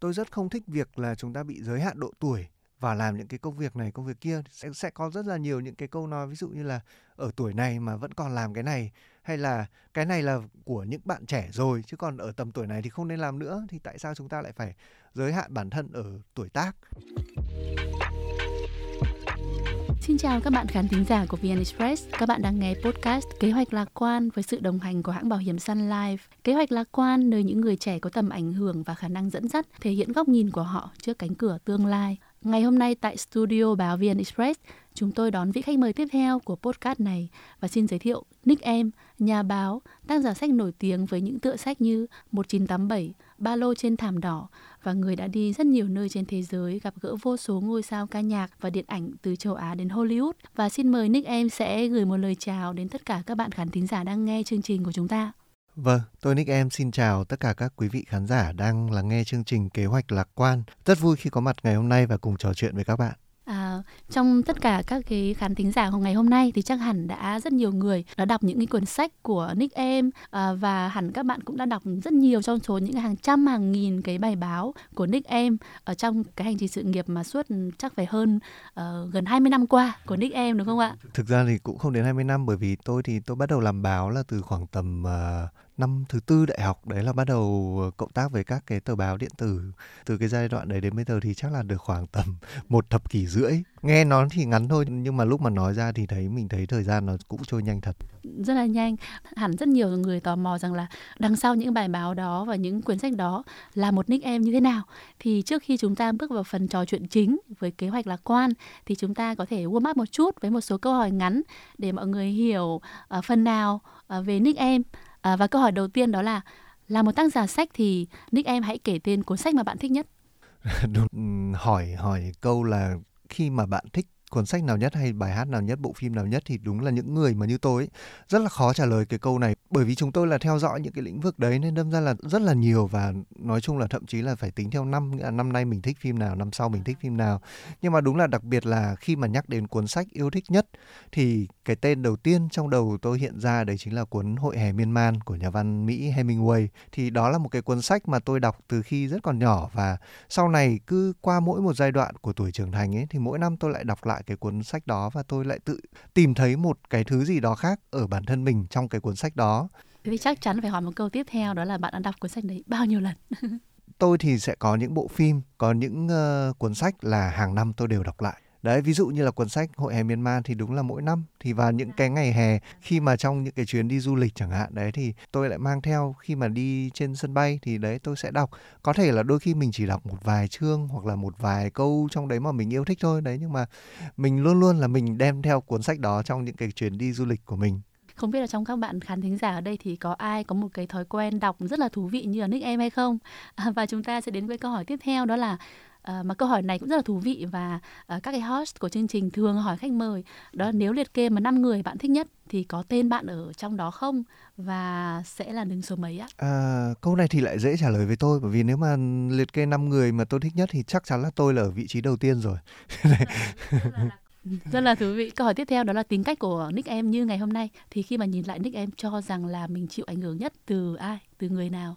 tôi rất không thích việc là chúng ta bị giới hạn độ tuổi và làm những cái công việc này, công việc kia. Sẽ sẽ có rất là nhiều những cái câu nói, ví dụ như là, ở tuổi này mà vẫn còn làm cái này. Hay là, cái này là của những bạn trẻ rồi, chứ còn ở tầm tuổi này thì không nên làm nữa, thì tại sao chúng ta lại phải giới hạn bản thân ở tuổi tác? Xin chào các bạn khán thính giả của VN Express. Các bạn đang nghe podcast Kế hoạch lạc quan với sự đồng hành của hãng bảo hiểm Sun Life. Kế hoạch lạc quan nơi những người trẻ có tầm ảnh hưởng và khả năng dẫn dắt thể hiện góc nhìn của họ trước cánh cửa tương lai. Ngày hôm nay tại studio báo VN Express, chúng tôi đón vị khách mời tiếp theo của podcast này và xin giới thiệu Nick Em, nhà báo, tác giả sách nổi tiếng với những tựa sách như 1987, Ba lô trên thảm đỏ và người đã đi rất nhiều nơi trên thế giới gặp gỡ vô số ngôi sao ca nhạc và điện ảnh từ châu Á đến Hollywood. Và xin mời Nick Em sẽ gửi một lời chào đến tất cả các bạn khán thính giả đang nghe chương trình của chúng ta. Vâng, tôi Nick Em xin chào tất cả các quý vị khán giả đang lắng nghe chương trình Kế hoạch lạc quan. Rất vui khi có mặt ngày hôm nay và cùng trò chuyện với các bạn. À, trong tất cả các cái khán thính giả của ngày hôm nay thì chắc hẳn đã rất nhiều người đã đọc những cái cuốn sách của Nick Em à, và hẳn các bạn cũng đã đọc rất nhiều trong số những hàng trăm hàng nghìn cái bài báo của Nick Em ở trong cái hành trình sự nghiệp mà suốt chắc phải hơn uh, gần 20 năm qua của Nick Em đúng không ạ? Thực ra thì cũng không đến 20 năm bởi vì tôi thì tôi bắt đầu làm báo là từ khoảng tầm uh, năm thứ tư đại học đấy là bắt đầu ờ, cộng tác với các cái tờ báo điện tử. Từ cái giai đoạn đấy đến bây giờ thì chắc là được khoảng tầm một thập kỷ rưỡi. Nghe nó thì ngắn thôi nhưng mà lúc mà nói ra thì thấy mình thấy thời gian nó cũng trôi nhanh thật. Rất là nhanh. Hẳn rất nhiều người tò mò rằng là đằng sau những bài báo đó và những quyển sách đó là một nick em như thế nào? Thì trước khi chúng ta bước vào phần trò chuyện chính với kế hoạch lạc quan thì chúng ta có thể warm up một chút với một số câu hỏi ngắn để mọi người hiểu uh, phần nào uh, về nick em. À, và câu hỏi đầu tiên đó là là một tác giả sách thì Nick em hãy kể tên cuốn sách mà bạn thích nhất. Đúng, hỏi hỏi câu là khi mà bạn thích cuốn sách nào nhất hay bài hát nào nhất, bộ phim nào nhất thì đúng là những người mà như tôi ấy, rất là khó trả lời cái câu này bởi vì chúng tôi là theo dõi những cái lĩnh vực đấy nên đâm ra là rất là nhiều và nói chung là thậm chí là phải tính theo năm nghĩa là năm nay mình thích phim nào, năm sau mình thích phim nào. Nhưng mà đúng là đặc biệt là khi mà nhắc đến cuốn sách yêu thích nhất thì cái tên đầu tiên trong đầu tôi hiện ra đấy chính là cuốn Hội hè miên man của nhà văn Mỹ Hemingway. Thì đó là một cái cuốn sách mà tôi đọc từ khi rất còn nhỏ và sau này cứ qua mỗi một giai đoạn của tuổi trưởng thành ấy thì mỗi năm tôi lại đọc lại lại cái cuốn sách đó và tôi lại tự tìm thấy một cái thứ gì đó khác ở bản thân mình trong cái cuốn sách đó. Thế thì chắc chắn phải hỏi một câu tiếp theo đó là bạn đã đọc cuốn sách đấy bao nhiêu lần? Tôi thì sẽ có những bộ phim có những uh, cuốn sách là hàng năm tôi đều đọc lại đấy ví dụ như là cuốn sách hội hè miền man thì đúng là mỗi năm thì vào những cái ngày hè khi mà trong những cái chuyến đi du lịch chẳng hạn đấy thì tôi lại mang theo khi mà đi trên sân bay thì đấy tôi sẽ đọc. Có thể là đôi khi mình chỉ đọc một vài chương hoặc là một vài câu trong đấy mà mình yêu thích thôi đấy nhưng mà mình luôn luôn là mình đem theo cuốn sách đó trong những cái chuyến đi du lịch của mình. Không biết là trong các bạn khán thính giả ở đây thì có ai có một cái thói quen đọc rất là thú vị như là nick em hay không? À, và chúng ta sẽ đến với câu hỏi tiếp theo đó là À, mà câu hỏi này cũng rất là thú vị và à, các cái host của chương trình thường hỏi khách mời đó nếu liệt kê mà năm người bạn thích nhất thì có tên bạn ở trong đó không? Và sẽ là đứng số mấy ạ? À, câu này thì lại dễ trả lời với tôi bởi vì nếu mà liệt kê 5 người mà tôi thích nhất thì chắc chắn là tôi là ở vị trí đầu tiên rồi. rất là thú vị. Câu hỏi tiếp theo đó là tính cách của nick em như ngày hôm nay. Thì khi mà nhìn lại nick em cho rằng là mình chịu ảnh hưởng nhất từ ai? Từ người nào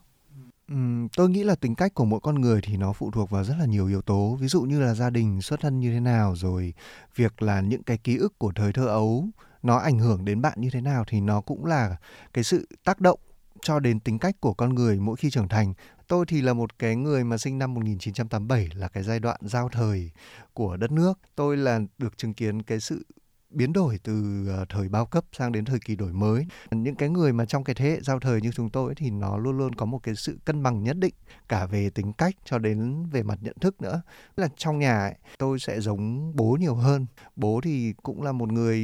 Ừm, tôi nghĩ là tính cách của mỗi con người thì nó phụ thuộc vào rất là nhiều yếu tố, ví dụ như là gia đình xuất thân như thế nào, rồi việc là những cái ký ức của thời thơ ấu nó ảnh hưởng đến bạn như thế nào thì nó cũng là cái sự tác động cho đến tính cách của con người mỗi khi trưởng thành. Tôi thì là một cái người mà sinh năm 1987 là cái giai đoạn giao thời của đất nước. Tôi là được chứng kiến cái sự biến đổi từ ờ, thời bao cấp sang đến thời kỳ đổi mới. Những cái người mà trong cái thế hệ giao thời như chúng tôi ấy, thì nó luôn luôn có một cái sự cân bằng nhất định cả về tính cách cho đến về mặt nhận thức nữa. Là trong nhà ấy, tôi sẽ giống bố nhiều hơn. Bố thì cũng là một người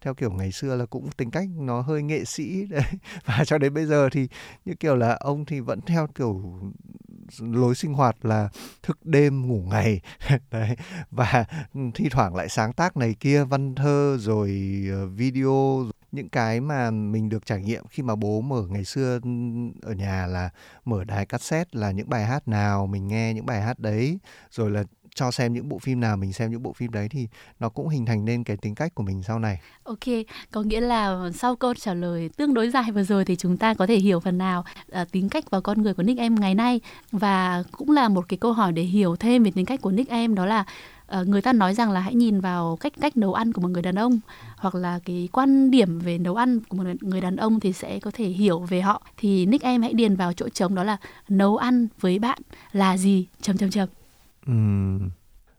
theo kiểu ngày xưa là cũng tính cách nó hơi nghệ sĩ đấy. Và cho đến bây giờ thì như kiểu là ông thì vẫn theo kiểu lối sinh hoạt là thức đêm ngủ ngày. Đấy. Và thi thoảng lại sáng tác này kia văn thơ, rồi ờ, video, những cái mà mình được trải nghiệm khi mà bố mở ngày xưa ở nhà là mở đài cassette là những bài hát nào, mình nghe những bài hát đấy, rồi là cho xem những bộ phim nào mình xem những bộ phim đấy thì nó cũng hình thành nên cái tính cách của mình sau này. Ok có nghĩa là sau câu trả lời tương đối dài vừa rồi thì chúng ta có thể hiểu phần nào uh, tính cách và con người của nick em ngày nay. Và cũng là một cái câu hỏi để hiểu thêm về tính cách của nick em đó là uh, người ta nói rằng là hãy nhìn vào cách cách nấu ăn của một người đàn ông hoặc là cái quan điểm về nấu ăn của một người đàn ông thì sẽ có thể hiểu về họ. Thì nick em hãy điền vào chỗ trống đó là nấu ăn với bạn là gì? Chấm chấm chấm uhm,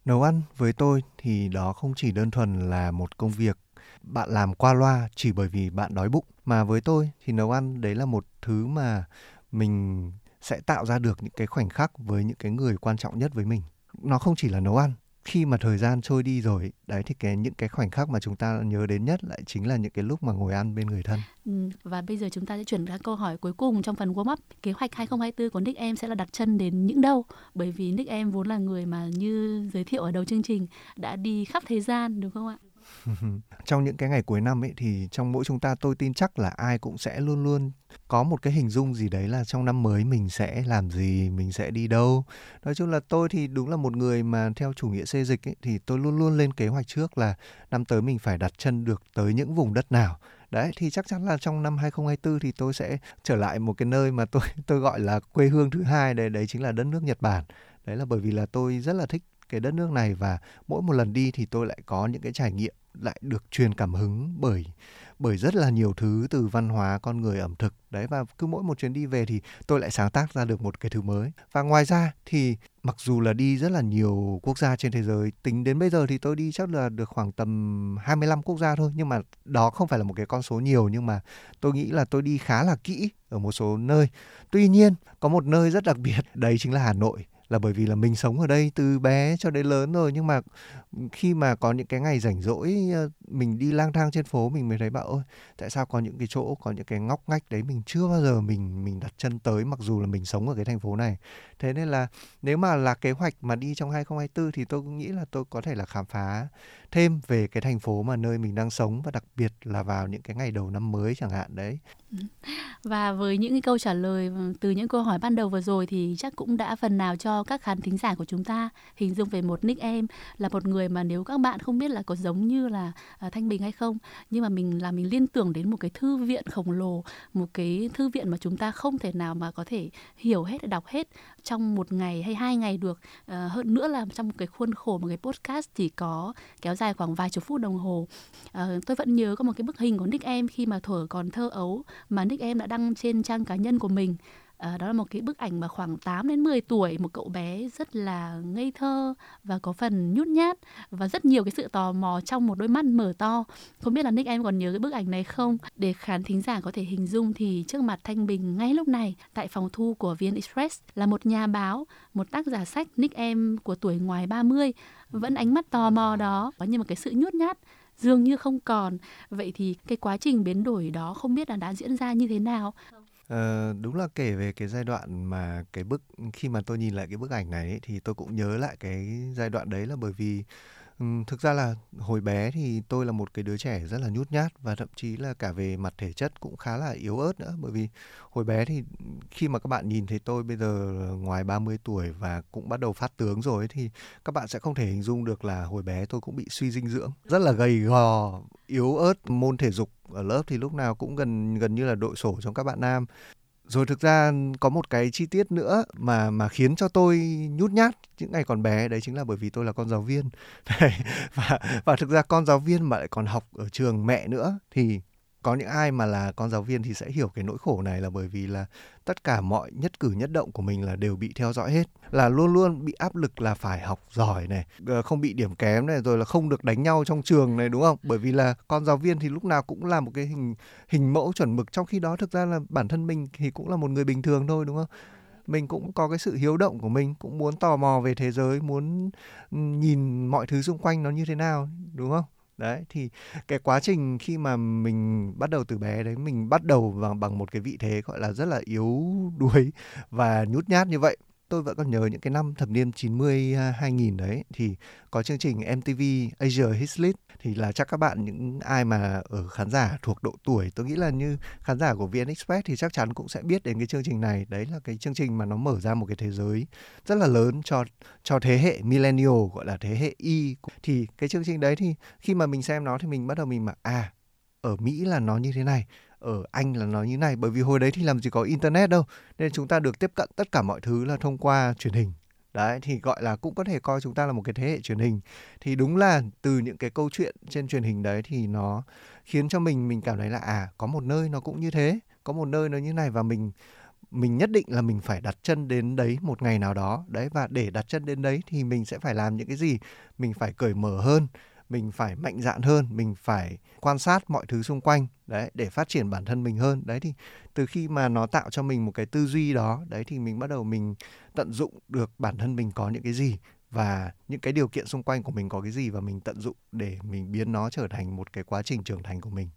nấu ăn với tôi thì đó không chỉ đơn thuần là một công việc bạn làm qua loa chỉ bởi vì bạn đói bụng mà với tôi thì nấu ăn đấy là một thứ mà mình sẽ tạo ra được những cái khoảnh khắc với những cái người quan trọng nhất với mình. Nó không chỉ là nấu ăn khi mà thời gian trôi đi rồi đấy thì cái những cái khoảnh khắc mà chúng ta nhớ đến nhất lại chính là những cái lúc mà ngồi ăn bên người thân. Ừ, và bây giờ chúng ta sẽ chuyển sang câu hỏi cuối cùng trong phần warm up. Kế hoạch 2024 của Nick em sẽ là đặt chân đến những đâu? Bởi vì Nick em vốn là người mà như giới thiệu ở đầu chương trình đã đi khắp thế gian đúng không ạ? trong những cái ngày cuối năm ấy thì trong mỗi chúng ta tôi tin chắc là ai cũng sẽ luôn luôn có một cái hình dung gì đấy là trong năm mới mình sẽ làm gì mình sẽ đi đâu. Nói chung là tôi thì đúng là một người mà theo chủ nghĩa xê dịch ấy, thì tôi luôn luôn lên kế hoạch trước là năm tới mình phải đặt chân được tới những vùng đất nào. Đấy thì chắc chắn là trong năm 2024 thì tôi sẽ trở lại một cái nơi mà tôi tôi gọi là quê hương thứ hai đấy đấy chính là đất nước Nhật Bản. Đấy là bởi vì là tôi rất là thích cái đất nước này và mỗi một lần đi thì tôi lại có những cái trải nghiệm lại được truyền cảm hứng bởi bởi rất là nhiều thứ từ văn hóa, con người, ẩm thực. Đấy, và cứ mỗi một chuyến đi về thì tôi lại sáng tác ra được một cái thứ mới. Và ngoài ra thì mặc dù là đi rất là nhiều quốc gia trên thế giới, tính đến bây giờ thì tôi đi chắc là được khoảng tầm 25 quốc gia thôi, nhưng mà đó không phải là một cái con số nhiều, nhưng mà tôi nghĩ là tôi đi khá là kỹ ở một số nơi. Tuy nhiên, có một nơi rất đặc biệt, đấy chính là Hà Nội là bởi vì là mình sống ở đây từ bé cho đến lớn rồi, nhưng mà khi mà có những cái ngày rảnh rỗi ờ, mình đi lang thang trên phố, mình mới thấy bảo, ôi, tại sao có những cái chỗ, có những cái ngóc ngách đấy mình chưa bao giờ mình mình đặt chân tới, mặc dù là mình sống ở cái thành phố này thế nên là nếu mà là kế hoạch mà đi trong 2024 thì tôi cũng nghĩ là tôi có thể là khám phá thêm về cái thành phố mà nơi mình đang sống và đặc biệt là vào những cái ngày đầu năm mới chẳng hạn đấy. Ừ. Và với những cái câu trả lời từ những câu hỏi ban đầu vừa rồi thì chắc cũng đã phần nào cho các khán thính giả của chúng ta hình dung về một nick em là một người mà nếu các bạn không biết là có giống như là uh, Thanh Bình hay không nhưng mà mình là mình liên tưởng đến một cái thư viện khổng lồ một cái thư viện mà chúng ta không thể nào mà có thể hiểu hết đọc hết trong một ngày hay hai ngày được uh, hơn nữa là trong một cái khuôn khổ một cái podcast thì có kéo dài khoảng vài chục phút đồng hồ. Uh, tôi vẫn nhớ có một cái bức hình của nick em khi mà thuở còn thơ ấu mà nick em đã đăng trên trang cá nhân của mình. À, đó là một cái bức ảnh mà khoảng 8 đến 10 tuổi một cậu bé rất là ngây thơ và có phần nhút nhát và rất nhiều cái sự tò mò trong một đôi mắt mở to. Không biết là Nick em còn nhớ cái bức ảnh này không? Để khán thính giả có thể hình dung thì trước mặt Thanh Bình ngay lúc này tại phòng thu của VN Express là một nhà báo, một tác giả sách Nick em của tuổi ngoài 30 vẫn ánh mắt tò mò đó có như một cái sự nhút nhát dường như không còn vậy thì cái quá trình biến đổi đó không biết là đã diễn ra như thế nào Ờ, đúng là kể về cái giai đoạn mà cái bức khi mà tôi nhìn lại cái bức ảnh này ấy, thì tôi cũng nhớ lại cái giai đoạn đấy là bởi vì thực ra là hồi bé thì tôi là một cái đứa trẻ rất là nhút nhát và thậm chí là cả về mặt thể chất cũng khá là yếu ớt nữa. Bởi vì hồi bé thì khi mà các bạn nhìn thấy tôi bây giờ ngoài 30 tuổi và cũng bắt đầu phát tướng rồi ấy, thì các bạn sẽ không thể hình dung được là hồi bé tôi cũng bị suy dinh dưỡng rất là gầy gò yếu ớt môn thể dục ở lớp thì lúc nào cũng gần gần như là đội sổ trong các bạn nam rồi thực ra có một cái chi tiết nữa mà mà khiến cho tôi nhút nhát những ngày còn bé đấy chính là bởi vì tôi là con giáo viên. Đấy, và và thực ra con giáo viên mà lại còn học ở trường mẹ nữa thì có những ai mà là con giáo viên thì sẽ hiểu cái nỗi khổ này là bởi vì là tất cả mọi nhất cử nhất động của mình là đều bị theo dõi hết, là luôn luôn bị áp lực là phải học giỏi này ờ, không bị điểm kém này, rồi là không được đánh nhau trong trường này, đúng không? Bởi vì là con giáo viên thì lúc nào cũng là một cái hình hình mẫu chuẩn mực, trong khi đó thực ra là bản thân mình thì cũng là một người bình thường thôi, đúng không? Mình cũng có cái sự hiếu động của mình, cũng muốn tò mò về thế giới, muốn nhìn mọi thứ xung quanh nó như thế nào, đúng không? Đấy, thì cái quá trình khi mà mình bắt đầu từ bé đấy, mình bắt đầu bằng bằng một cái vị thế gọi là rất là yếu đuối và nhút nhát như vậy tôi vẫn còn nhớ những cái năm thập niên 90 2000 à, đấy, thì có chương trình MTV Asia Hits List thì là chắc các bạn, những ai mà ở khán giả thuộc độ tuổi, tôi nghĩ là như khán giả của VN Express thì chắc chắn cũng sẽ biết đến cái chương trình này. Đấy là cái chương trình mà nó mở ra một cái thế giới rất là lớn cho cho thế hệ millennial, gọi là thế hệ Y. Thì cái chương trình đấy thì khi mà mình xem nó thì mình bắt đầu mình mà à ở Mỹ là nó như thế này ở Anh là nó như này, bởi vì hồi đấy thì làm gì có internet đâu, nên chúng ta được tiếp cận tất cả mọi thứ là thông qua truyền hình. Đấy, thì gọi là cũng có thể coi chúng ta là một cái thế hệ truyền hình. Thì đúng là từ những cái câu chuyện trên truyền hình đấy thì nó khiến cho mình mình cảm thấy là à có một nơi nó cũng như thế, có một nơi nó như này và mình mình nhất định là mình phải đặt chân đến đấy một ngày nào đó. Đấy, và để đặt chân đến đấy thì mình sẽ phải làm những cái gì? Mình phải cởi mở hơn mình phải mạnh dạn hơn, mình phải quan sát mọi thứ xung quanh, đấy, để phát triển bản thân mình hơn. Đấy thì từ khi mà nó tạo cho mình một cái tư duy đó, đấy thì mình bắt đầu mình tận dụng được bản thân mình có những cái gì và những cái điều kiện xung quanh của mình có cái gì và mình tận dụng để mình biến nó trở thành một cái quá trình trưởng thành của mình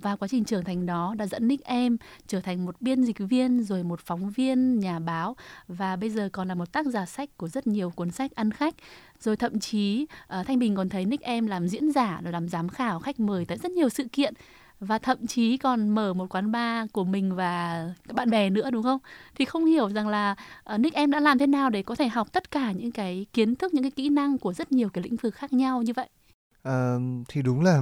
và quá trình trưởng thành đó đã dẫn Nick em trở thành một biên dịch viên rồi một phóng viên nhà báo và bây giờ còn là một tác giả sách của rất nhiều cuốn sách ăn khách rồi thậm chí uh, Thanh Bình còn thấy Nick em làm diễn giả rồi làm giám khảo khách mời tại rất nhiều sự kiện và thậm chí còn mở một quán bar của mình và các bạn bè nữa đúng không? Thì không hiểu rằng là uh, Nick em đã làm thế nào để có thể học tất cả những cái kiến thức, những cái kỹ năng của rất nhiều cái lĩnh vực khác nhau như vậy. Uh, thì đúng là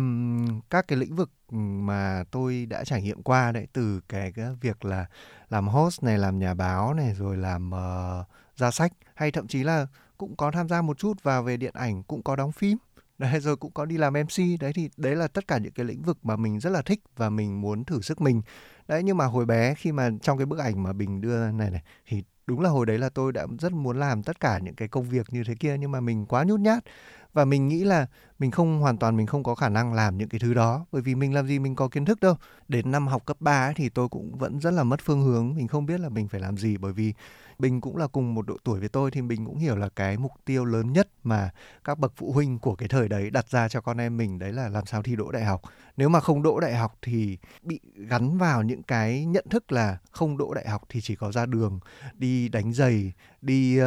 các cái lĩnh vực mà tôi đã trải nghiệm qua đấy từ cái, cái việc là làm host này, làm nhà báo này rồi làm uh, ra sách hay thậm chí là cũng có tham gia một chút vào về điện ảnh, cũng có đóng phim đấy rồi cũng có đi làm MC đấy thì đấy là tất cả những cái lĩnh vực mà mình rất là thích và mình muốn thử sức mình. Đấy nhưng mà hồi bé khi mà trong cái bức ảnh mà bình đưa này này thì đúng là hồi đấy là tôi đã rất muốn làm tất cả những cái công việc như thế kia nhưng mà mình quá nhút nhát. Và mình nghĩ là mình không hoàn toàn mình không có khả năng làm những cái thứ đó. Bởi vì mình làm gì mình có kiến thức đâu. Đến năm học cấp 3 ấy, thì tôi cũng vẫn rất là mất phương hướng. Mình không biết là mình phải làm gì bởi vì Bình cũng là cùng một độ tuổi với tôi thì Bình cũng hiểu là cái mục tiêu lớn nhất mà các bậc phụ huynh của cái thời đấy đặt ra cho con em mình đấy là làm sao thi đỗ đại học. Nếu mà không đỗ đại học thì bị gắn vào những cái nhận thức là không đỗ đại học thì chỉ có ra đường đi đánh giày, đi uh,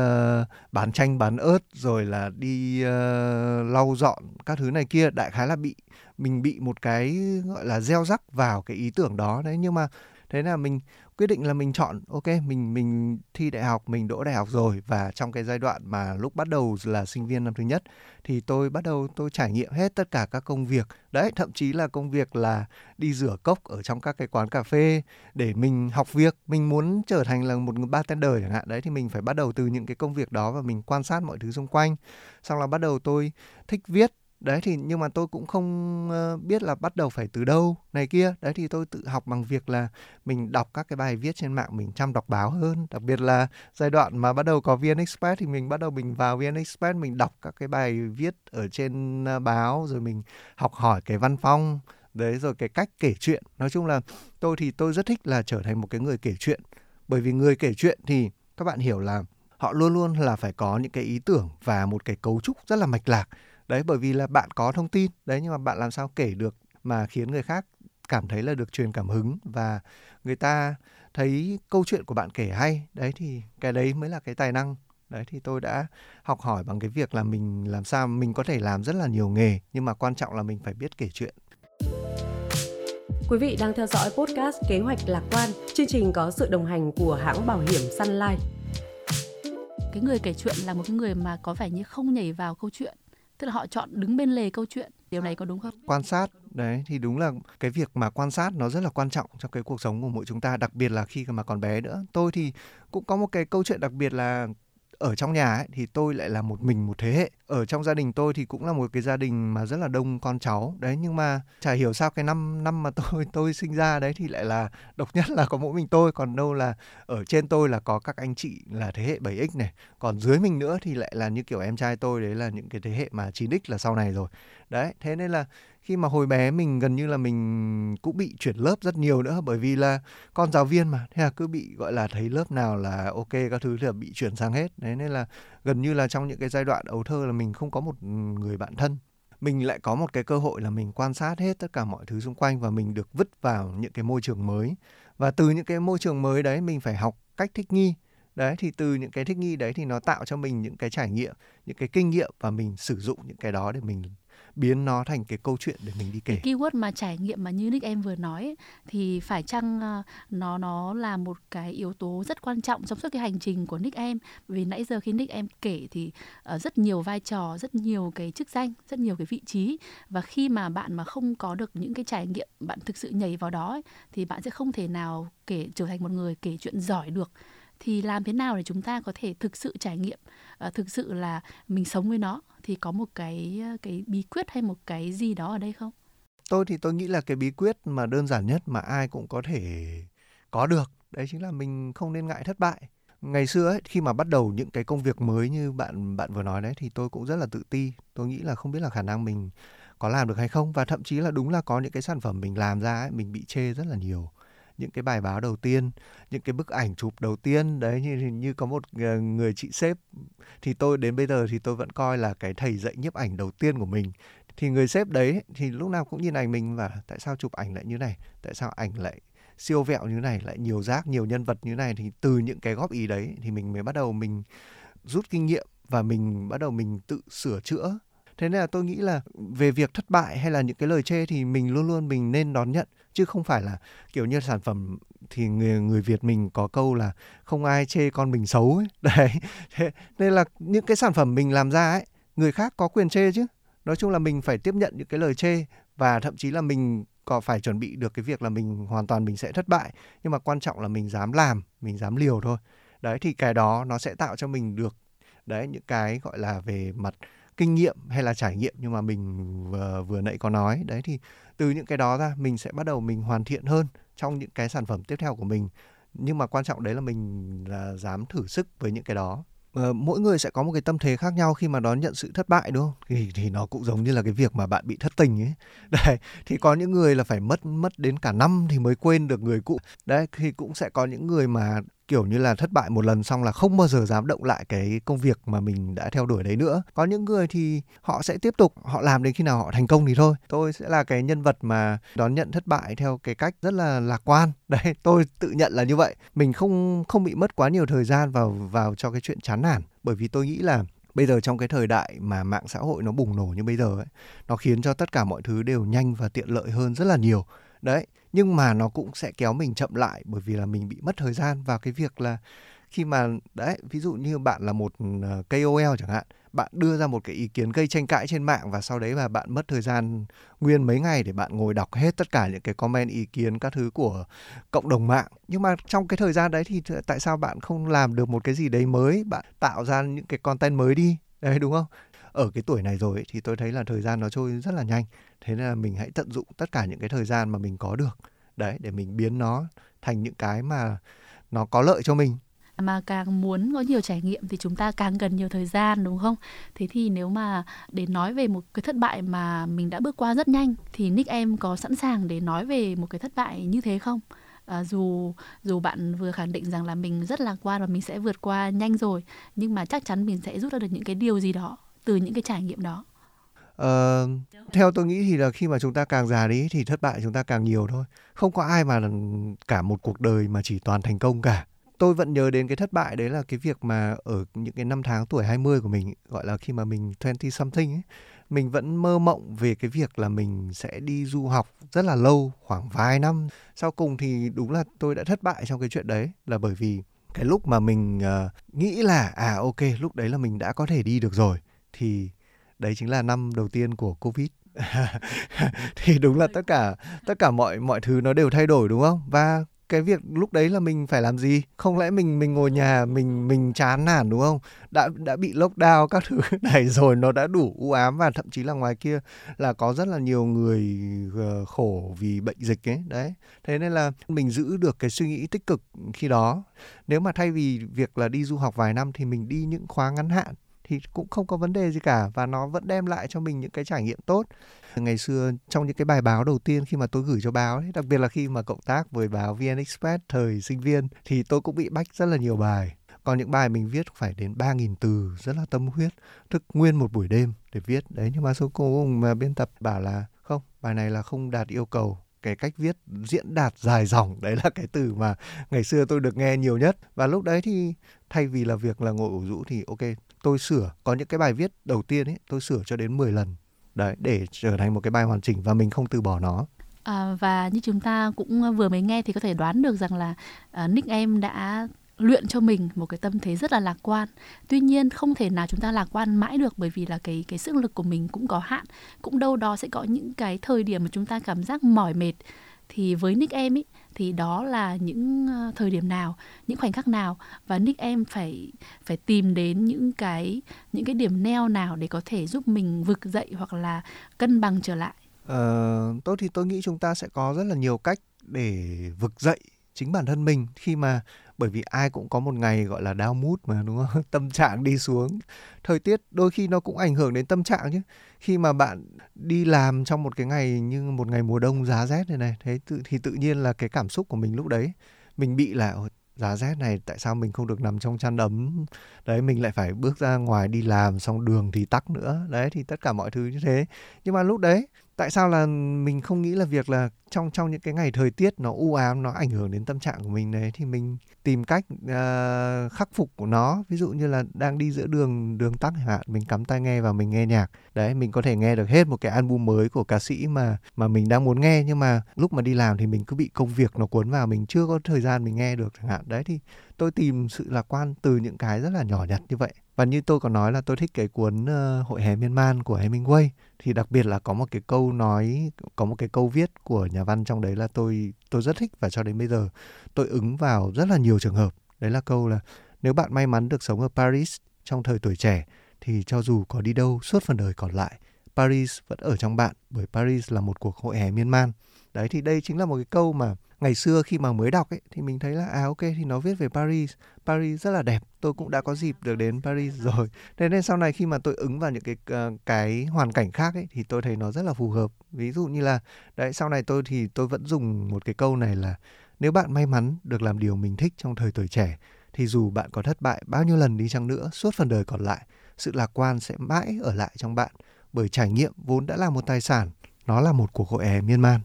bán chanh bán ớt rồi là đi uh, lau dọn các thứ này kia đại khái là bị mình bị một cái gọi là gieo rắc vào cái ý tưởng đó đấy nhưng mà thế là mình quyết định là mình chọn, ok, mình mình thi đại học, mình đỗ đại học rồi và trong cái giai đoạn mà lúc bắt đầu là sinh viên năm thứ nhất thì tôi bắt đầu, tôi trải nghiệm hết tất cả các công việc. Đấy, thậm chí là công việc là đi rửa cốc ở trong các cái quán cà phê để mình học việc, mình muốn trở thành là một bartender chẳng hạn. Đấy, thì mình phải bắt đầu từ những cái công việc đó và mình quan sát mọi thứ xung quanh. Xong là bắt đầu tôi thích viết đấy thì nhưng mà tôi cũng không ờ, biết là bắt đầu phải từ đâu này kia. Đấy thì tôi tự học bằng việc là mình đọc các cái bài viết trên mạng, mình chăm đọc báo hơn. Đặc biệt là giai đoạn mà bắt đầu có vn express thì mình bắt đầu mình vào vn express, mình đọc các cái bài viết ở trên ờ, báo, rồi mình học hỏi cái văn phong, đấy, rồi cái cách kể chuyện. Nói chung là tôi thì tôi rất thích là trở thành một cái người kể chuyện. Bởi vì người kể chuyện thì các bạn hiểu là họ luôn luôn là phải có những cái ý tưởng và một cái cấu trúc rất là mạch lạc đấy bởi vì là bạn có thông tin đấy nhưng mà bạn làm sao kể được mà khiến người khác cảm thấy là được truyền cảm hứng và người ta thấy câu chuyện của bạn kể hay đấy thì cái đấy mới là cái tài năng đấy thì tôi đã học hỏi bằng cái việc là mình làm sao mình có thể làm rất là nhiều nghề nhưng mà quan trọng là mình phải biết kể chuyện Quý vị đang theo dõi podcast Kế hoạch lạc quan. Chương trình có sự đồng hành của hãng bảo hiểm Sun Life. Cái người kể chuyện là một cái người mà có vẻ như không nhảy vào câu chuyện tức là họ chọn đứng bên lề câu chuyện. Điều này có đúng không? Quan sát, đấy, thì đúng là cái việc mà quan sát nó rất là quan trọng trong cái cuộc sống của mỗi chúng ta, đặc biệt là khi mà còn bé nữa. Tôi thì cũng có một cái câu chuyện đặc biệt là ở trong nhà ấy, thì tôi lại là một mình một thế hệ. Ở trong gia đình tôi thì cũng là một cái gia đình mà rất là đông con cháu. Đấy nhưng mà chả hiểu sao cái năm năm mà tôi tôi sinh ra đấy thì lại là độc nhất là có mỗi mình tôi. Còn đâu là ở trên tôi là có các anh chị là thế hệ 7x này. Còn dưới mình nữa thì lại là như kiểu em trai tôi đấy là những cái thế hệ mà 9x là sau này rồi. Đấy thế nên là khi mà hồi bé mình gần như là mình cũng bị chuyển lớp rất nhiều nữa, bởi vì là con giáo viên mà, thế là cứ bị, gọi là, thấy lớp nào là ok, các thứ là bị chuyển sang hết. Đấy, nên là gần như là trong những cái giai đoạn ấu thơ là mình không có một ừ, người bạn thân. Mình lại có một cái cơ hội là mình quan sát hết tất cả mọi thứ xung quanh và mình được vứt vào những cái môi trường mới. Và từ những cái môi trường mới đấy mình phải học cách thích nghi. Đấy, thì từ những cái thích nghi đấy thì nó tạo cho mình những cái trải nghiệm, những cái kinh nghiệm và mình sử dụng những cái đó để mình biến nó thành cái câu chuyện để mình đi kể. Cái keyword mà trải nghiệm mà như Nick em vừa nói thì phải chăng ờ, nó nó là một cái yếu tố rất quan trọng trong suốt cái hành trình của Nick em? Vì nãy giờ khi Nick em kể thì uh, rất nhiều vai trò, rất nhiều cái chức danh, rất nhiều cái vị trí. Và khi mà bạn mà không có được những cái trải nghiệm bạn thực sự nhảy vào đó ấy, thì bạn sẽ không thể nào kể trở thành một người kể chuyện giỏi được thì làm thế nào để chúng ta có thể thực sự trải nghiệm uh, thực sự là mình sống với nó thì có một cái ờ, cái bí quyết hay một cái gì đó ở đây không? Tôi thì tôi nghĩ là cái bí quyết mà đơn giản nhất mà ai cũng có thể có được đấy chính là mình không nên ngại thất bại. Ngày xưa ấy khi mà bắt đầu những cái công việc mới như bạn bạn vừa nói đấy thì tôi cũng rất là tự ti. Tôi nghĩ là không biết là khả năng mình có làm được hay không và thậm chí là đúng là có những cái sản phẩm mình làm ra ấy mình bị chê rất là nhiều những cái bài báo đầu tiên, những cái bức ảnh chụp đầu tiên. Đấy, như như có một ờ, người chị sếp thì tôi, đến bây giờ thì tôi vẫn coi là cái thầy dạy nhiếp ảnh đầu tiên của mình. Thì người sếp đấy thì lúc nào cũng nhìn ảnh mình và tại sao chụp ảnh lại như này? Tại sao ảnh lại siêu vẹo như này, lại nhiều rác nhiều nhân vật như này? Thì từ những cái góp ý đấy thì mình mới bắt đầu mình rút kinh nghiệm và mình bắt đầu mình tự sửa chữa thế nên là tôi nghĩ là về việc thất bại hay là những cái lời chê thì mình luôn luôn mình nên đón nhận, chứ không phải là, kiểu như sản phẩm thì người người Việt mình có câu là không ai chê con mình xấu ấy. đấy. Thế nên là những cái sản phẩm mình làm ra ấy, người khác có quyền chê chứ. Nói chung là mình phải tiếp nhận những cái lời chê và thậm chí là mình có phải chuẩn bị được cái việc là mình hoàn toàn mình sẽ thất bại, nhưng mà quan trọng là mình dám làm, mình dám liều thôi. Đấy, thì cái đó nó sẽ tạo cho mình được, đấy, những cái gọi là về mặt kinh nghiệm hay là trải nghiệm nhưng mà mình vừa, vừa nãy có nói. Đấy thì từ những cái đó ra mình sẽ bắt đầu mình hoàn thiện hơn trong những cái sản phẩm tiếp theo của mình. Nhưng mà quan trọng đấy là mình là dám thử sức với những cái đó. Ờ, mỗi người sẽ có một cái tâm thế khác nhau khi mà đón nhận sự thất bại đúng không? Thì thì nó cũng giống như là cái việc mà bạn bị thất tình ấy. Đấy thì có những người là phải mất mất đến cả năm thì mới quên được người cũ. Đấy thì cũng sẽ có những người mà kiểu như là thất bại một lần xong là không bao giờ dám động lại cái công việc mà mình đã theo đuổi đấy nữa. Có những người thì họ sẽ tiếp tục, họ làm đến khi nào họ thành công thì thôi. Tôi sẽ là cái nhân vật mà đón nhận thất bại theo cái cách rất là lạc quan. Đấy, tôi tự nhận là như vậy. Mình không không bị mất quá nhiều thời gian vào vào cho cái chuyện chán nản. Bởi vì tôi nghĩ là bây giờ trong cái thời đại mà mạng xã hội nó bùng nổ như bây giờ ấy, nó khiến cho tất cả mọi thứ đều nhanh và tiện lợi hơn rất là nhiều. Đấy nhưng mà nó cũng sẽ kéo mình chậm lại bởi vì là mình bị mất thời gian vào cái việc là khi mà, đấy, ví dụ như bạn là một ờ, KOL chẳng hạn, bạn đưa ra một cái ý kiến gây tranh cãi trên mạng và sau đấy là bạn mất thời gian nguyên mấy ngày để bạn ngồi đọc hết tất cả những cái comment, ý kiến các thứ của cộng đồng mạng. Nhưng mà trong cái thời gian đấy thì tại sao bạn không làm được một cái gì đấy mới? Bạn tạo ra những cái content mới đi. Đấy, đúng không? Ở cái tuổi này rồi ấy, thì tôi thấy là thời gian nó trôi rất là nhanh thế nên là mình hãy tận dụng tất cả những cái thời gian mà mình có được đấy để mình biến nó thành những cái mà nó có lợi cho mình mà càng muốn có nhiều trải nghiệm thì chúng ta càng cần nhiều thời gian đúng không? Thế thì nếu mà để nói về một cái thất bại mà mình đã bước qua rất nhanh thì Nick em có sẵn sàng để nói về một cái thất bại như thế không? À, dù dù bạn vừa khẳng định rằng là mình rất lạc quan và mình sẽ vượt qua nhanh rồi nhưng mà chắc chắn mình sẽ rút ra được những cái điều gì đó từ những cái trải nghiệm đó Uh, theo tôi nghĩ thì là khi mà chúng ta càng già đi thì thất bại chúng ta càng nhiều thôi. Không có ai mà cả một cuộc đời mà chỉ toàn thành công cả. Tôi vẫn nhớ đến cái thất bại đấy là cái việc mà ở những cái năm tháng tuổi 20 của mình gọi là khi mà mình 20 something ấy, mình vẫn mơ mộng về cái việc là mình sẽ đi du học rất là lâu, khoảng vài năm. Sau cùng thì đúng là tôi đã thất bại trong cái chuyện đấy là bởi vì cái lúc mà mình uh, nghĩ là à ok lúc đấy là mình đã có thể đi được rồi thì đấy chính là năm đầu tiên của covid. Thì đúng là tất cả tất cả mọi mọi thứ nó đều thay đổi, đúng không? Và cái việc lúc đấy là mình phải làm gì? Không lẽ mình mình ngồi nhà, mình mình chán nản, đúng không? Đã đã bị lockdown các thứ này rồi, nó đã đủ u ám và thậm chí là ngoài kia là có rất là nhiều người ờ, khổ vì bệnh dịch ấy. Đấy. Thế nên là mình giữ được cái suy nghĩ tích cực khi đó. Nếu mà thay vì việc là đi du học vài năm thì mình đi những khóa ngắn hạn thì cũng không có vấn đề gì cả và nó vẫn đem lại cho mình những cái trải nghiệm tốt. Ngày xưa trong những cái bài báo đầu tiên khi mà tôi gửi cho báo ấy, đặc biệt là khi mà cộng tác với báo VN Express thời sinh viên thì tôi cũng bị bách rất là nhiều bài. Còn những bài mình viết phải đến 3.000 từ rất là tâm huyết thức nguyên một buổi đêm để viết. Đấy nhưng mà số cùng mà biên tập bảo là không bài này là không đạt yêu cầu cái cách viết diễn đạt dài dòng. Đấy là cái từ mà ngày xưa tôi được nghe nhiều nhất. Và lúc đấy thì thay vì là việc là ngồi ủ rũ thì ok tôi sửa có những cái bài viết đầu tiên ấy tôi sửa cho đến 10 lần đấy để trở thành một cái bài hoàn chỉnh và mình không từ bỏ nó À, và như chúng ta cũng vừa mới nghe thì có thể đoán được rằng là uh, Nick em đã luyện cho mình một cái tâm thế rất là lạc quan. Tuy nhiên không thể nào chúng ta lạc quan mãi được bởi vì là cái cái sức lực của mình cũng có hạn, cũng đâu đó sẽ có những cái thời điểm mà chúng ta cảm giác mỏi mệt. Thì với Nick em ấy thì đó là những ờ, thời điểm nào, những khoảnh khắc nào và Nick em phải phải tìm đến những cái những cái điểm neo nào để có thể giúp mình vực dậy hoặc là cân bằng trở lại. Ờ, tôi thì tôi nghĩ chúng ta sẽ có rất là nhiều cách để vực dậy chính bản thân mình khi mà bởi vì ai cũng có một ngày gọi là đau mút mà đúng không? Tâm trạng đi xuống. Thời tiết đôi khi nó cũng ảnh hưởng đến tâm trạng chứ. Khi mà bạn đi làm trong một cái ngày như một ngày mùa đông giá rét này này thế tự, thì tự nhiên là cái cảm xúc của mình lúc đấy mình bị là giá rét này tại sao mình không được nằm trong chăn ấm? Đấy mình lại phải bước ra ngoài đi làm xong đường thì tắc nữa. Đấy thì tất cả mọi thứ như thế. Nhưng mà lúc đấy tại sao là mình không nghĩ là việc là trong trong những cái ngày thời tiết nó u ám nó ảnh hưởng đến tâm trạng của mình đấy thì mình tìm cách uh, khắc phục của nó. Ví dụ như là đang đi giữa đường đường tắc chẳng hạn mình cắm tai nghe và mình nghe nhạc. Đấy mình có thể nghe được hết một cái album mới của ca sĩ mà mà mình đang muốn nghe nhưng mà lúc mà đi làm thì mình cứ bị công việc nó cuốn vào mình chưa có thời gian mình nghe được chẳng hạn. Đấy thì tôi tìm sự lạc quan từ những cái rất là nhỏ nhặt như vậy và như tôi có nói là tôi thích cái cuốn uh, hội hè miên man của Hemingway. Thì đặc biệt là có một cái câu nói có một cái câu viết của nhà văn trong đấy là tôi tôi rất thích và cho đến bây giờ tôi ứng vào rất là nhiều trường hợp. Đấy là câu là nếu bạn may mắn được sống ở Paris trong thời tuổi trẻ thì cho dù có đi đâu suốt phần đời còn lại Paris vẫn ở trong bạn bởi Paris là một cuộc hội hè miên man. Đấy thì đây chính là một cái câu mà ngày xưa khi mà mới đọc ấy thì mình thấy là à ok thì nó viết về Paris. Paris rất là đẹp tôi cũng đã có dịp được đến Paris rồi. Thế nên sau này khi mà tôi ứng vào những cái uh, cái hoàn cảnh khác ấy thì tôi thấy nó rất là phù hợp. Ví dụ như là đấy sau này tôi thì tôi vẫn dùng một cái câu này là nếu bạn may mắn được làm điều mình thích trong thời tuổi trẻ thì dù bạn có thất bại bao nhiêu lần đi chăng nữa suốt phần đời còn lại sự lạc quan sẽ mãi ở lại trong bạn bởi trải nghiệm vốn đã là một tài sản nó là một cuộc hội hè miên man.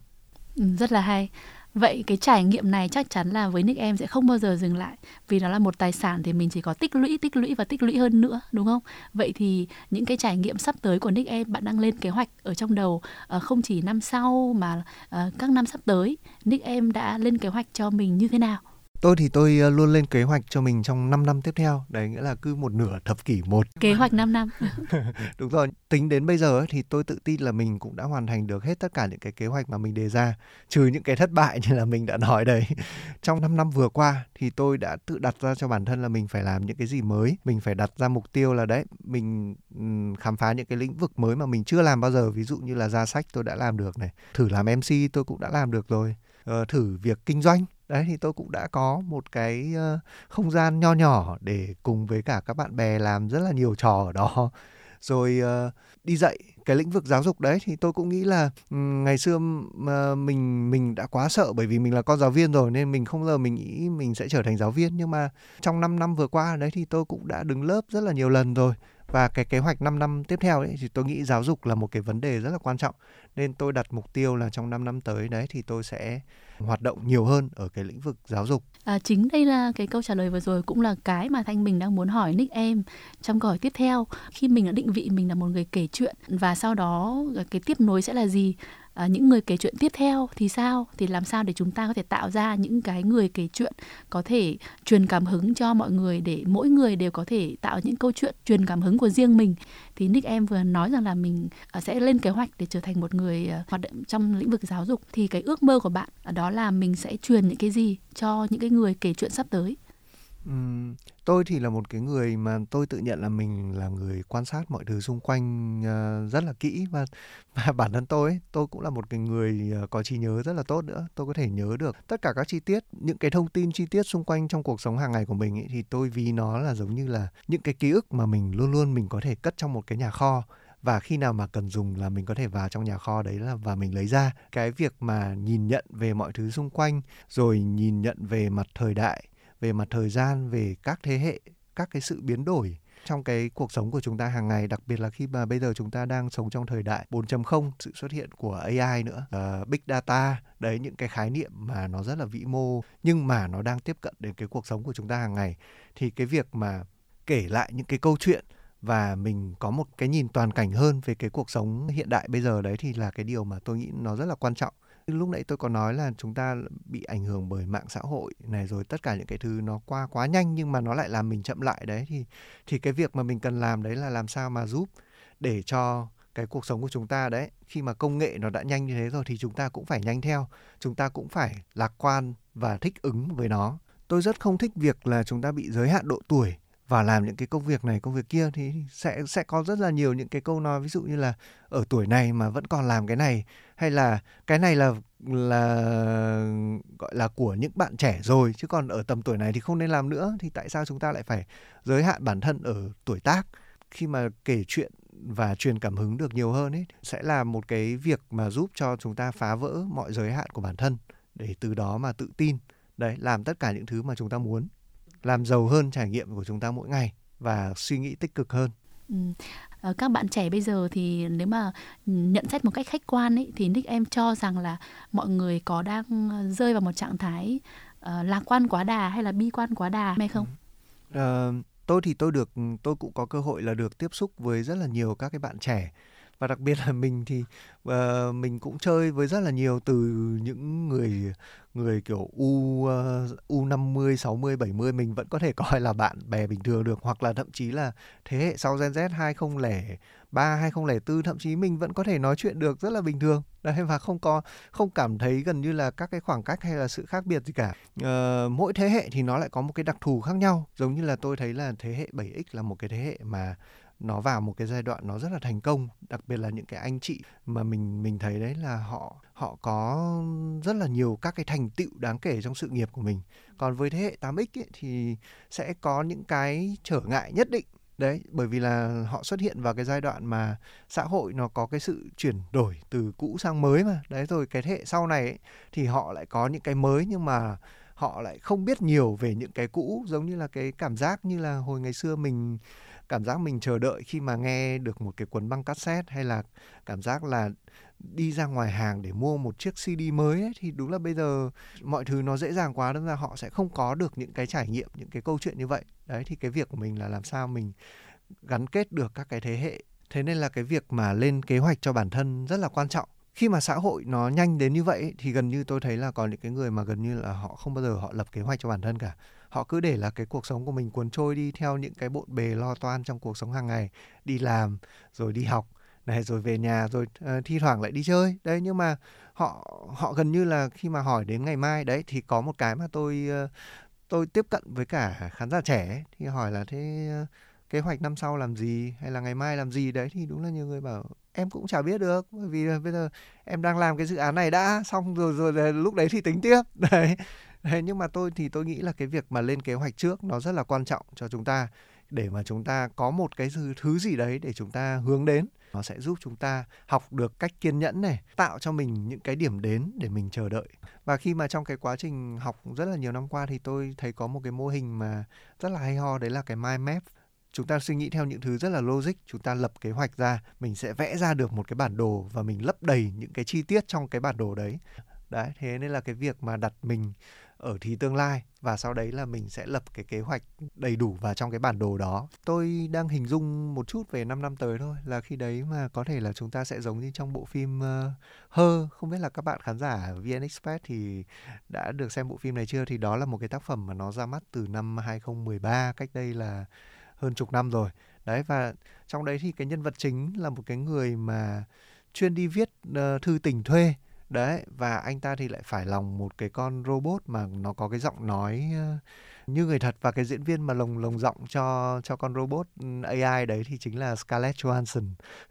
Ừ, rất là hay Vậy cái trải nghiệm này chắc chắn là với Nick em sẽ không bao giờ dừng lại vì nó là một tài sản thì mình chỉ có tích lũy, tích lũy và tích lũy hơn nữa đúng không? Vậy thì những cái trải nghiệm sắp tới của Nick em bạn đang lên kế hoạch ở trong đầu ờ, không chỉ năm sau mà ờ, các năm sắp tới Nick em đã lên kế hoạch cho mình như thế nào? Tôi thì tôi ờ, luôn lên kế hoạch cho mình trong 5 năm tiếp theo. Đấy nghĩa là cứ một nửa thập kỷ một. Kế hoạch 5 năm. Đúng rồi. Tính đến bây giờ thì tôi tự tin là mình cũng đã hoàn thành được hết tất cả những cái kế hoạch mà mình đề ra. Trừ những cái thất bại như là mình đã nói đấy. Trong 5 năm vừa qua thì tôi đã tự đặt ra cho bản thân là mình phải làm những cái gì mới. Mình phải đặt ra mục tiêu là đấy. Mình khám phá những cái lĩnh vực mới mà mình chưa làm bao giờ. Ví dụ như là ra sách tôi đã làm được này. Thử làm MC tôi cũng đã làm được rồi. Uh, thử việc kinh doanh đấy, thì tôi cũng đã có một cái không gian nho nhỏ để cùng với cả các bạn bè làm rất là nhiều trò ở đó. Rồi ờ, đi dạy cái lĩnh vực giáo dục đấy thì tôi cũng nghĩ là ngày xưa mình mình đã quá sợ bởi vì mình là con giáo viên rồi nên mình không giờ mình nghĩ mình sẽ trở thành giáo viên. Nhưng mà trong 5 năm vừa qua đấy thì tôi cũng đã đứng lớp rất là nhiều lần rồi và cái kế hoạch 5 năm tiếp theo ấy thì tôi nghĩ giáo dục là một cái vấn đề rất là quan trọng nên tôi đặt mục tiêu là trong 5 năm tới đấy thì tôi sẽ hoạt động nhiều hơn ở cái lĩnh vực giáo dục. À, chính đây là cái câu trả lời vừa rồi cũng là cái mà Thanh Bình đang muốn hỏi Nick em trong câu hỏi tiếp theo. Khi mình đã định vị mình là một người kể chuyện và sau đó cái tiếp nối sẽ là gì? À, những người kể chuyện tiếp theo thì sao? Thì làm sao để chúng ta có thể tạo ra những cái người kể chuyện có thể truyền cảm hứng cho mọi người để mỗi người đều có thể tạo những câu chuyện truyền cảm hứng của riêng mình? Thì Nick em vừa nói rằng là mình à, sẽ lên kế hoạch để trở thành một người à, hoạt động trong lĩnh vực giáo dục. Thì cái ước mơ của bạn đó là mình sẽ truyền những cái gì cho những cái người kể chuyện sắp tới? Ừm, tôi thì là một cái người mà tôi tự nhận là mình là người quan sát mọi thứ xung quanh, ờ, rất là kỹ và và bản thân tôi ấy, tôi cũng là một cái người, ờ, có trí nhớ rất là tốt nữa. Tôi có thể nhớ được tất cả các chi tiết, những cái thông tin chi tiết xung quanh trong cuộc sống hàng ngày của mình ấy, thì tôi ví nó là giống như là những cái ký ức mà mình luôn luôn mình có thể cất trong một cái nhà kho và khi nào mà cần dùng là mình có thể vào trong nhà kho đấy là và mình lấy ra. Cái việc mà nhìn nhận về mọi thứ xung quanh, rồi nhìn nhận về mặt thời đại về mặt thời gian về các thế hệ các cái sự biến đổi trong cái cuộc sống của chúng ta hàng ngày đặc biệt là khi mà bây giờ chúng ta đang sống trong thời đại 4.0 sự xuất hiện của AI nữa uh, big data đấy những cái khái niệm mà nó rất là vĩ mô nhưng mà nó đang tiếp cận đến cái cuộc sống của chúng ta hàng ngày. Thì cái việc mà kể lại những cái câu chuyện và mình có một cái nhìn toàn cảnh hơn về cái cuộc sống hiện đại bây giờ đấy thì là cái điều mà tôi nghĩ nó rất là quan trọng lúc nãy tôi có nói là chúng ta bị ảnh hưởng bởi mạng xã hội này, rồi tất cả những cái thứ nó qua quá nhanh nhưng mà nó lại làm mình chậm lại đấy, thì thì cái việc mà mình cần làm đấy là làm sao mà giúp để cho cái cuộc sống của chúng ta đấy, khi mà công nghệ nó đã nhanh như thế rồi thì chúng ta cũng phải nhanh theo, chúng ta cũng phải lạc quan và thích ứng với nó. Tôi rất không thích việc là chúng ta bị giới hạn độ tuổi và làm những cái công việc này, công việc kia, thì sẽ sẽ có rất là nhiều những cái câu nói, ví dụ như là ở tuổi này mà vẫn còn làm cái này hay là cái này là là, gọi là của những bạn trẻ rồi, chứ còn ở tầm tuổi này thì không nên làm nữa, thì tại sao chúng ta lại phải giới hạn bản thân ở tuổi tác? Khi mà kể chuyện và truyền cảm hứng được nhiều hơn ấy, sẽ là một cái việc mà giúp cho chúng ta phá vỡ mọi giới hạn của bản thân, để từ đó mà tự tin. Đấy, làm tất cả những thứ mà chúng ta muốn. Làm giàu hơn trải nghiệm của chúng ta mỗi ngày và suy nghĩ tích cực hơn. Ừ. Ờ, các bạn trẻ bây giờ thì nếu mà ừ, nhận xét một cách khách quan ấy thì Nick em cho rằng là mọi người có đang rơi vào một trạng thái uh, lạc quan quá đà hay là bi quan quá đà hay không? Ừ. Uh, tôi thì tôi được tôi cũng có cơ hội là được tiếp xúc với rất là nhiều các cái bạn trẻ và đặc biệt là mình thì uh, mình cũng chơi với rất là nhiều từ những người người kiểu u uh, u 50 60 70 mình vẫn có thể coi là bạn bè bình thường được. Hoặc là thậm chí là thế hệ sau Gen Z 2003 2004 thậm chí mình vẫn có thể nói chuyện được rất là bình thường. Đấy và không có không cảm thấy gần như là các cái khoảng cách hay là sự khác biệt gì cả. Uh, mỗi thế hệ thì nó lại có một cái đặc thù khác nhau. Giống như là tôi thấy là thế hệ 7x là một cái thế hệ mà nó vào một cái giai đoạn nó rất là thành công đặc biệt là những cái anh chị mà mình mình thấy đấy là họ họ có rất là nhiều các cái thành tựu đáng kể trong sự nghiệp của mình. Còn với thế hệ 8x ấy, thì sẽ có những cái trở ngại nhất định. Đấy bởi vì là họ xuất hiện vào cái giai đoạn mà xã hội nó có cái sự chuyển đổi từ cũ sang mới mà. Đấy rồi cái thế hệ sau này ấy, thì họ lại có những cái mới nhưng mà họ lại không biết nhiều về những cái cũ. Giống như là cái cảm giác như là hồi ngày xưa mình cảm giác mình chờ đợi khi mà nghe được một cái cuốn băng cassette hay là cảm giác là đi ra ngoài hàng để mua một chiếc CD mới ấy, thì đúng là bây giờ mọi thứ nó dễ dàng quá đâm ra họ sẽ không có được những cái trải nghiệm những cái câu chuyện như vậy. Đấy thì cái việc của mình là làm sao mình gắn kết được các cái thế hệ. Thế nên là cái việc mà lên kế hoạch cho bản thân rất là quan trọng. Khi mà xã hội nó nhanh đến như vậy thì gần như tôi thấy là còn những cái người mà gần như là họ không bao giờ họ lập kế hoạch cho bản thân cả họ cứ để là cái cuộc sống của mình cuốn trôi đi theo những cái bộn bề lo toan trong cuộc sống hàng ngày. Đi làm rồi đi học này rồi về nhà rồi uh, thi thoảng lại đi chơi. Đấy nhưng mà họ họ gần như là khi mà hỏi đến ngày mai đấy thì có một cái mà tôi uh, tôi tiếp cận với cả khán giả trẻ thì hỏi là thế uh, kế hoạch năm sau làm gì? Hay là ngày mai làm gì? Đấy thì đúng là nhiều người bảo em cũng chả biết được bởi vì bây giờ em đang làm cái dự án này đã xong rồi rồi, rồi lúc đấy thì tính tiếp. Đấy. Đấy, nhưng mà tôi thì tôi nghĩ là cái việc mà lên kế hoạch trước nó rất là quan trọng cho chúng ta. Để mà chúng ta có một cái thứ gì đấy để chúng ta hướng đến nó sẽ giúp chúng ta học được cách kiên nhẫn này tạo cho mình những cái điểm đến để mình chờ đợi. Và khi mà trong cái quá trình học rất là nhiều năm qua thì tôi thấy có một cái mô hình mà rất là hay ho đấy là cái mind map. Chúng ta suy nghĩ theo những thứ rất là logic chúng ta lập kế hoạch ra mình sẽ vẽ ra được một cái bản đồ và mình lấp đầy những cái chi tiết trong cái bản đồ đấy. Đấy thế nên là cái việc mà đặt mình ở thì tương lai và sau đấy là mình sẽ lập cái kế hoạch đầy đủ vào trong cái bản đồ đó. Tôi đang hình dung một chút về 5 năm tới thôi là khi đấy mà có thể là chúng ta sẽ giống như trong bộ phim ờ, uh, Hơ, không biết là các bạn khán giả VN Express thì đã được xem bộ phim này chưa thì đó là một cái tác phẩm mà nó ra mắt từ năm 2013 cách đây là hơn chục năm rồi. Đấy và trong đấy thì cái nhân vật chính là một cái người mà chuyên đi viết uh, thư tình thuê đấy, và anh ta thì lại phải lòng một cái con robot mà nó có cái giọng nói ờ, như người thật và cái diễn viên mà lồng lồng giọng cho cho con robot ừ, AI đấy thì chính là Scarlett Johansson.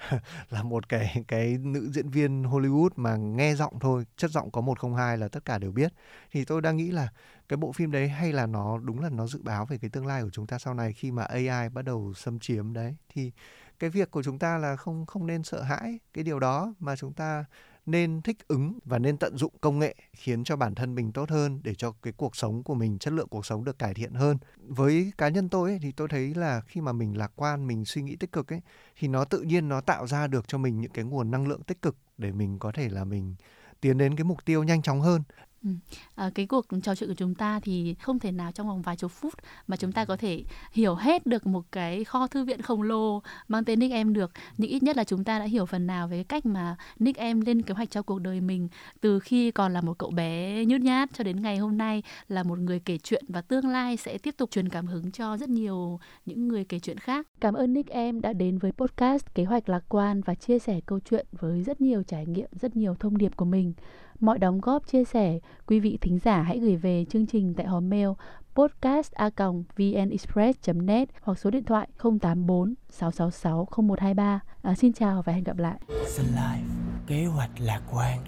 Là một cái cái nữ diễn viên Hollywood mà nghe giọng thôi, chất giọng có 102 là tất cả đều biết. Thì tôi đang nghĩ là cái bộ phim đấy hay là nó, đúng là nó dự báo về cái tương lai của chúng ta sau này khi mà AI bắt đầu xâm chiếm đấy. Thì cái việc của chúng ta là không không nên sợ hãi cái điều đó mà chúng ta nên thích ứng và nên tận dụng công nghệ khiến cho bản thân mình tốt hơn để cho cái cuộc sống của mình chất lượng cuộc sống được cải thiện hơn. Với cá nhân tôi ấy, thì tôi thấy là khi mà mình lạc quan mình suy nghĩ tích cực ấy thì nó tự nhiên nó tạo ra được cho mình những cái nguồn năng lượng tích cực để mình có thể là mình tiến đến cái mục tiêu nhanh chóng hơn. Ừ. À, cái cuộc trò chuyện của chúng ta thì không thể nào trong vòng vài chục phút mà chúng ta có thể hiểu hết được một cái kho thư viện khổng lồ mang tên Nick em được nhưng ít nhất là chúng ta đã hiểu phần nào về cái cách mà Nick em lên kế hoạch cho cuộc đời mình từ khi còn là một cậu bé nhút nhát cho đến ngày hôm nay là một người kể chuyện và tương lai sẽ tiếp tục truyền cảm hứng cho rất nhiều những người kể chuyện khác. Cảm ơn Nick em đã đến với podcast Kế hoạch lạc quan và chia sẻ câu chuyện với rất nhiều trải nghiệm, rất nhiều thông điệp của mình. Mọi đóng góp chia sẻ, quý vị thính giả hãy gửi về chương trình tại hòm mail podcast.vnexpress.net hoặc số điện thoại 084 666 0123. À, xin chào và hẹn gặp lại. Sun Life, kế hoạch lạc quan.